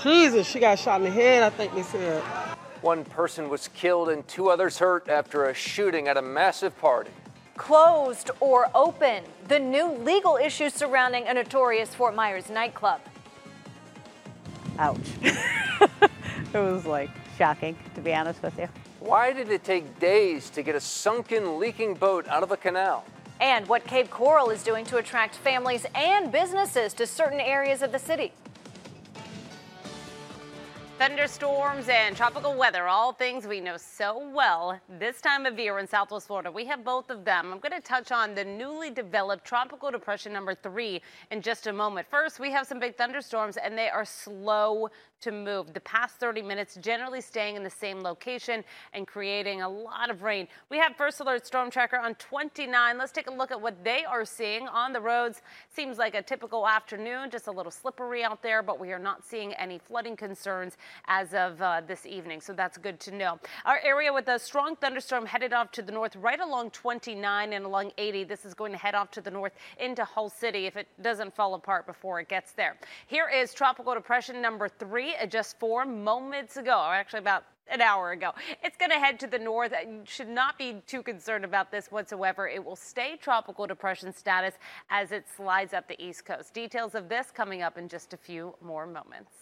Jesus, she got shot in the head, I think they said. One person was killed and two others hurt after a shooting at a massive party. Closed or open, the new legal issues surrounding a notorious Fort Myers nightclub. Ouch. it was like shocking, to be honest with you. Why did it take days to get a sunken, leaking boat out of a canal? And what Cape Coral is doing to attract families and businesses to certain areas of the city. Thunderstorms and tropical weather, all things we know so well this time of year in Southwest Florida. We have both of them. I'm going to touch on the newly developed tropical depression number three in just a moment. First, we have some big thunderstorms and they are slow to move. The past 30 minutes generally staying in the same location and creating a lot of rain. We have First Alert Storm Tracker on 29. Let's take a look at what they are seeing on the roads. Seems like a typical afternoon, just a little slippery out there, but we are not seeing any flooding concerns as of uh, this evening, so that's good to know. Our area with a strong thunderstorm headed off to the north right along 29 and along 80. This is going to head off to the north into Hull City if it doesn't fall apart before it gets there. Here is tropical depression number three Uh, just four moments ago, or actually about an hour ago. It's going to head to the north. Uh, you should not be too concerned about this whatsoever. It will stay tropical depression status as it slides up the east coast. Details of this coming up in just a few more moments.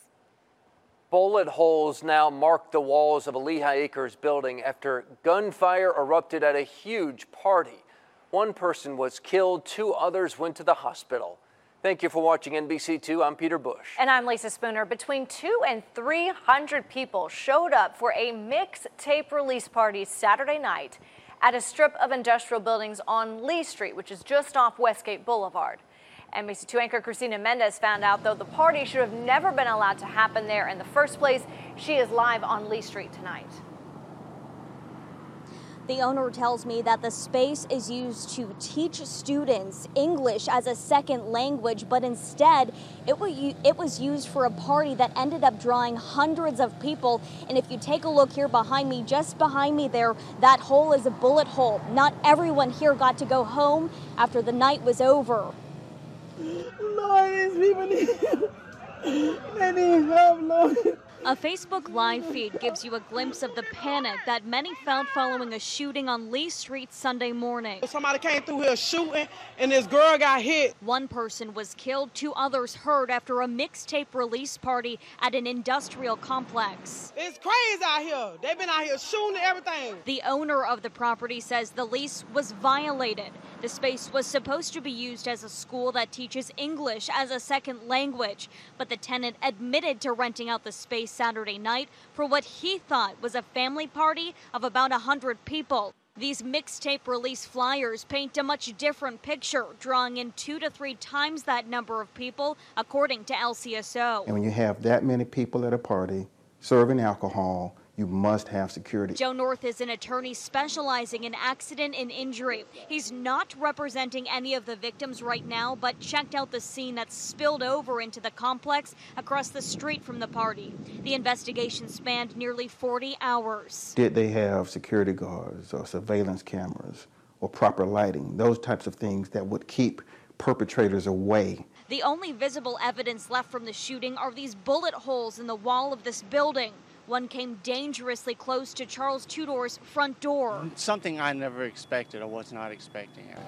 Bullet holes now mark the walls of a Lehigh Acres building after gunfire erupted at a huge party. One person was killed, two others went to the hospital. Thank you for watching NBC2. I'm Peter Bush. And I'm Lisa Spooner. Between two and 300 people showed up for a mixtape release party Saturday night at a strip of industrial buildings on Lee Street, which is just off Westgate Boulevard. NBC2 anchor Christina Mendez found out, though, the party should have never been allowed to happen there in the first place. She is live on Lee Street tonight. The owner tells me that the space is used to teach students English as a second language, but instead it, was used for a party that ended up drawing hundreds of people. And if you take a look here behind me, just behind me there, that hole is a bullet hole. Not everyone here got to go home after the night was over. Lord, these people need help, Lord. A Facebook live feed gives you a glimpse of the panic that many felt following a shooting on Lee Street Sunday morning. Somebody came through here shooting, and this girl got hit. One person was killed, two others hurt after a mixtape release party at an industrial complex. It's crazy out here. They've been out here shooting everything. The owner of the property says the lease was violated. The space was supposed to be used as a school that teaches English as a second language, but the tenant admitted to renting out the space Saturday night for what he thought was a family party of about 100 people. These mixtape release flyers paint a much different picture, drawing in two to three times that number of people, according to LCSO. And when you have that many people at a party serving alcohol, you must have security. Joe North is an attorney specializing in accident and injury. He's not representing any of the victims right now, but checked out the scene that spilled over into the complex across the street from the party. The investigation spanned nearly 40 hours. Did they have security guards or surveillance cameras or proper lighting? Those types of things that would keep perpetrators away. The only visible evidence left from the shooting are these bullet holes in the wall of this building. One came dangerously close to Charles Tudor's front door. Something I never expected. I was not expecting it.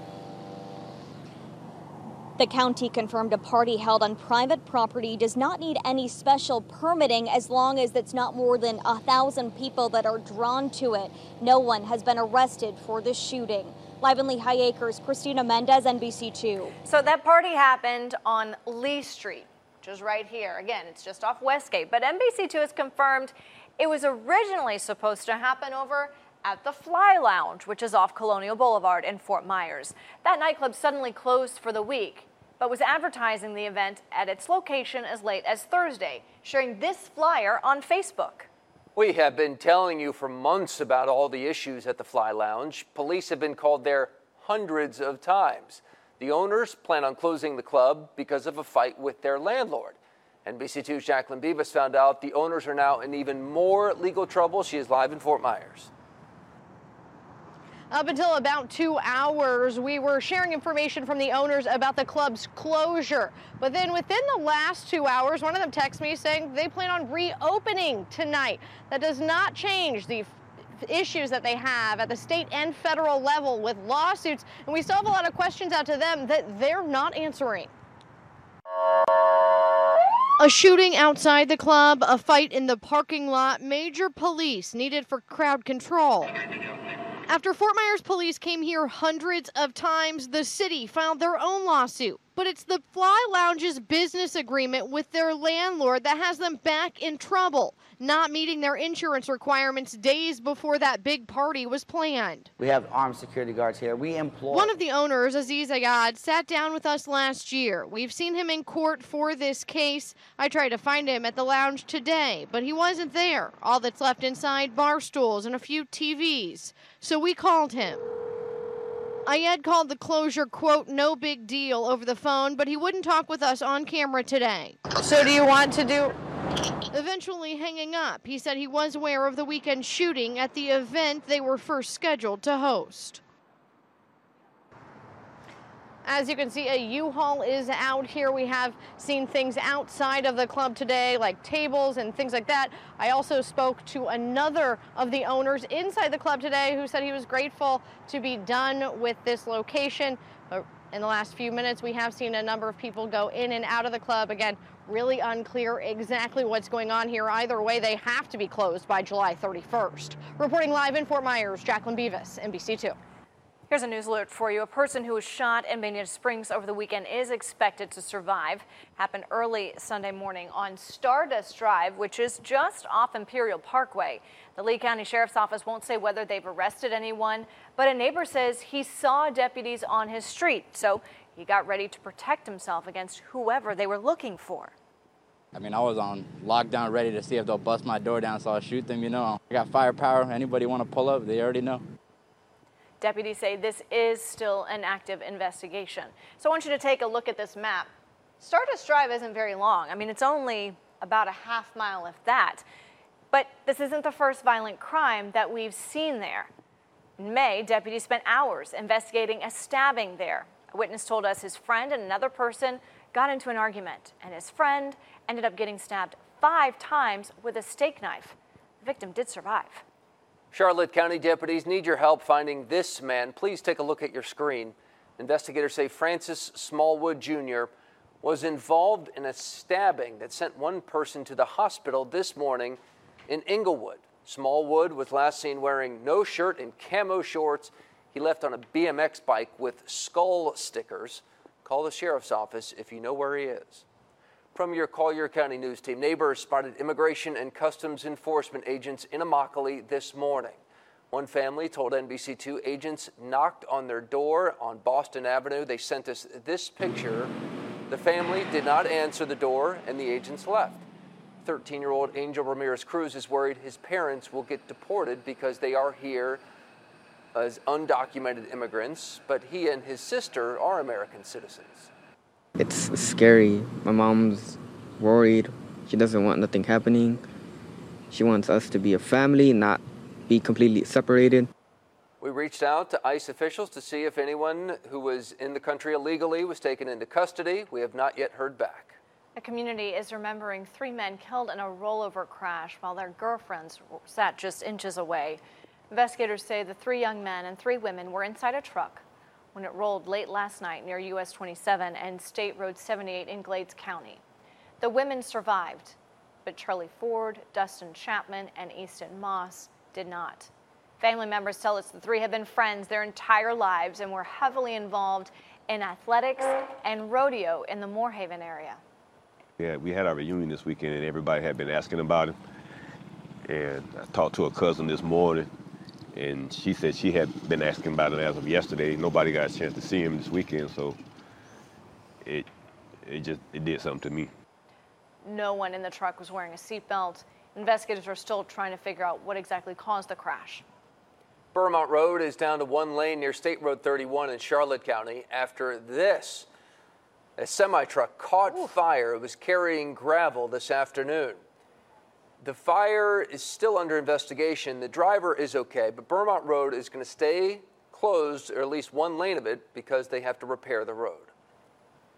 The county confirmed a party held on private property does not need any special permitting as long as it's not more than a thousand people that are drawn to it. No one has been arrested for the shooting. Live in Lehigh Acres, Christina Mendez, NBC2. So that party happened on Lee Street which is right here. Again, it's just off Westgate. But NBC2 has confirmed it was originally supposed to happen over at the Fly Lounge, which is off Colonial Boulevard in Fort Myers. That nightclub suddenly closed for the week, but was advertising the event at its location as late as Thursday, sharing this flyer on Facebook. We have been telling you for months about all the issues at the Fly Lounge. Police have been called there hundreds of times. The owners plan on closing the club because of a fight with their landlord. NBC2's Jacqueline Beavis found out the owners are now in even more legal trouble. She is live in Fort Myers. Up until about two hours, we were sharing information from the owners about the club's closure. But then within the last two hours, one of them texted me saying they plan on reopening tonight. That does not change the issues that they have at the state and federal level with lawsuits. And we still have a lot of questions out to them that they're not answering. A shooting outside the club, a fight in the parking lot, major police needed for crowd control. After Fort Myers police came here hundreds of times, the city filed their own lawsuit. But it's the Fly Lounge's business agreement with their landlord that has them back in trouble, not meeting their insurance requirements days before that big party was planned. We have armed security guards here. We employ. One of the owners, Aziz Ayad, sat down with us last year. We've seen him in court for this case. I tried to find him at the lounge today, but he wasn't there. All that's left inside bar stools and a few TVs. So we called him. Ayed called the closure, quote, no big deal over the phone, but he wouldn't talk with us on camera today. So do you want to do. Eventually hanging up, he said he was aware of the weekend shooting at the event they were first scheduled to host. As you can see, a U-Haul is out here. We have seen things outside of the club today, like tables and things like that. I also spoke to another of the owners inside the club today who said he was grateful to be done with this location. In the last few minutes, we have seen a number of people go in and out of the club. Again, really unclear exactly what's going on here. Either way, they have to be closed by July 31st. Reporting live in Fort Myers, Jacqueline Beavis, NBC2. Here's a news alert for you. A person who was shot in Bonita Springs over the weekend is expected to survive. Happened early Sunday morning on Stardust Drive, which is just off Imperial Parkway. The Lee County Sheriff's Office won't say whether they've arrested anyone, but a neighbor says he saw deputies on his street, so he got ready to protect himself against whoever they were looking for. I mean, I was on lockdown ready to see if they'll bust my door down, so I'll shoot them, you know. I got firepower. Anybody want to pull up, they already know. Deputies say this is still an active investigation. So I want you to take a look at this map. Stardust Drive isn't very long. I mean, it's only about a half mile, if that. But this isn't the first violent crime that we've seen there. In May, deputies spent hours investigating a stabbing there. A witness told us his friend and another person got into an argument, and his friend ended up getting stabbed five times with a steak knife. The victim did survive. Charlotte County deputies need your help finding this man. Please take a look at your screen. Investigators say Francis Smallwood Jr. was involved in a stabbing that sent one person to the hospital this morning in Englewood. Smallwood was last seen wearing no shirt and camo shorts. He left on a BMX bike with skull stickers. Call the sheriff's office if you know where he is. From your Collier County News team, neighbors spotted immigration and customs enforcement agents in Immokalee this morning. One family told NBC2 agents knocked on their door on Boston Avenue. They sent us this picture. The family did not answer the door and the agents left. 13 year old Angel Ramirez Cruz is worried his parents will get deported because they are here as undocumented immigrants, but he and his sister are American citizens. It's scary. My mom's worried. She doesn't want nothing happening. She wants us to be a family, not be completely separated. We reached out to ICE officials to see if anyone who was in the country illegally was taken into custody. We have not yet heard back. The community is remembering three men killed in a rollover crash while their girlfriends sat just inches away. Investigators say the three young men and three women were inside a truck when it rolled late last night near US 27 and State Road 78 in Glades County. The women survived, but Charlie Ford, Dustin Chapman, and Easton Moss did not. Family members tell us the three have been friends their entire lives and were heavily involved in athletics and rodeo in the Moore Haven area. Yeah, we had our reunion this weekend and everybody had been asking about him. And I talked to a cousin this morning and she said she had been asking about it as of yesterday. Nobody got a chance to see him this weekend, so it it just it did something to me. No one in the truck was wearing a seatbelt. Investigators are still trying to figure out what exactly caused the crash. Bermont Road is down to one lane near State Road 31 in Charlotte County after this. A semi truck caught Ooh. fire. It was carrying gravel this afternoon. The fire is still under investigation. The driver is okay, but Bermont Road is going to stay closed, or at least one lane of it, because they have to repair the road.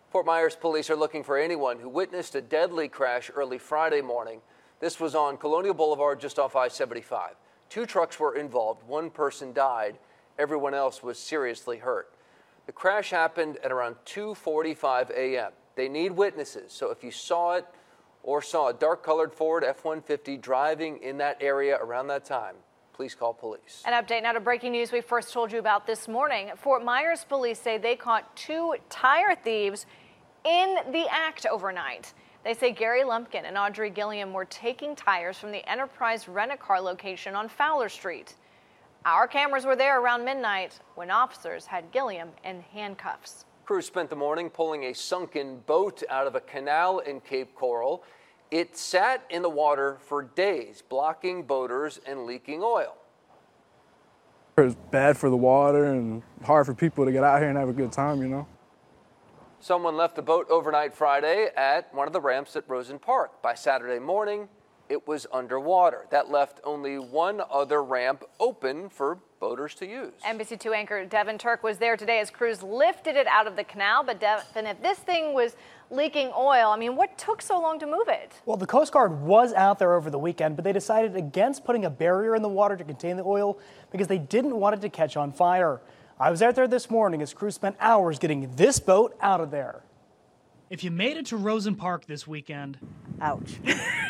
Fort Myers police are looking for anyone who witnessed a deadly crash early Friday morning. This was on Colonial Boulevard just off I 75. Two trucks were involved, one person died, everyone else was seriously hurt. The crash happened at around 2:45 a.m. They need witnesses, so if you saw it or saw a dark-colored Ford F-150 driving in that area around that time, please call police. An update now to breaking news we first told you about this morning. Fort Myers police say they caught two tire thieves in the act overnight. They say Gary Lumpkin and Audrey Gilliam were taking tires from the Enterprise Rent-A-Car location on Fowler Street. Our cameras were there around midnight when officers had Gilliam in handcuffs. Crews spent the morning pulling a sunken boat out of a canal in Cape Coral. It sat in the water for days, blocking boaters and leaking oil. It's bad for the water and hard for people to get out here and have a good time, you know. Someone left the boat overnight Friday at one of the ramps at Rosen Park. By Saturday morning, it was underwater. That left only one other ramp open for boaters to use. NBC2 anchor Devin Turk was there today as crews lifted it out of the canal. But Devin, if this thing was leaking oil, I mean, what took so long to move it? Well, the Coast Guard was out there over the weekend, but they decided against putting a barrier in the water to contain the oil because they didn't want it to catch on fire. I was out there this morning as crews spent hours getting this boat out of there. If you made it to Rosen Park this weekend, ouch.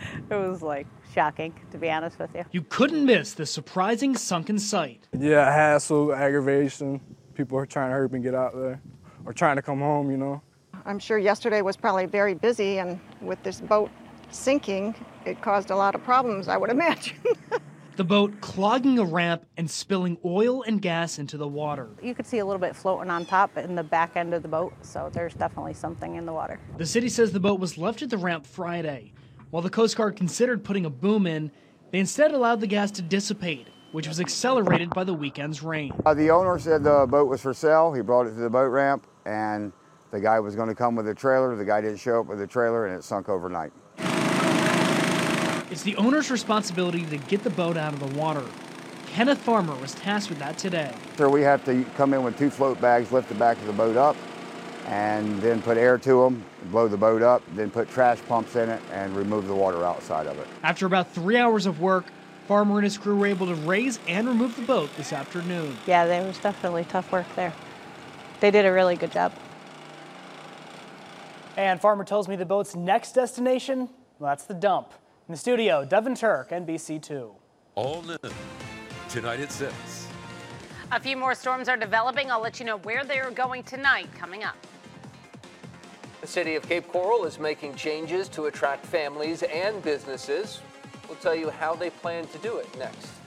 it was like shocking, to be honest with you. You couldn't miss the surprising sunken site. Yeah, hassle, aggravation. People are trying to hurry up and get out there or trying to come home, you know. I'm sure yesterday was probably very busy, and with this boat sinking, it caused a lot of problems, I would imagine. the boat clogging a ramp and spilling oil and gas into the water. You could see a little bit floating on top in the back end of the boat, so there's definitely something in the water. The city says the boat was left at the ramp Friday. While the Coast Guard considered putting a boom in, they instead allowed the gas to dissipate, which was accelerated by the weekend's rain. Uh, the owner said the boat was for sale. He brought it to the boat ramp, and the guy was going to come with a trailer. The guy didn't show up with a trailer, and it sunk overnight. It's the owner's responsibility to get the boat out of the water. Kenneth Farmer was tasked with that today. Sir, we have to come in with two float bags, lift the back of the boat up, and then put air to them, blow the boat up, then put trash pumps in it and remove the water outside of it. After about three hours of work, Farmer and his crew were able to raise and remove the boat this afternoon. Yeah, there was definitely tough work there. They did a really good job. And Farmer tells me the boat's next destination, well, that's the dump. In the studio, Devin Turk, NBC2. All noon, tonight at 6. A few more storms are developing. I'll let you know where they are going tonight coming up. The city of Cape Coral is making changes to attract families and businesses. We'll tell you how they plan to do it next.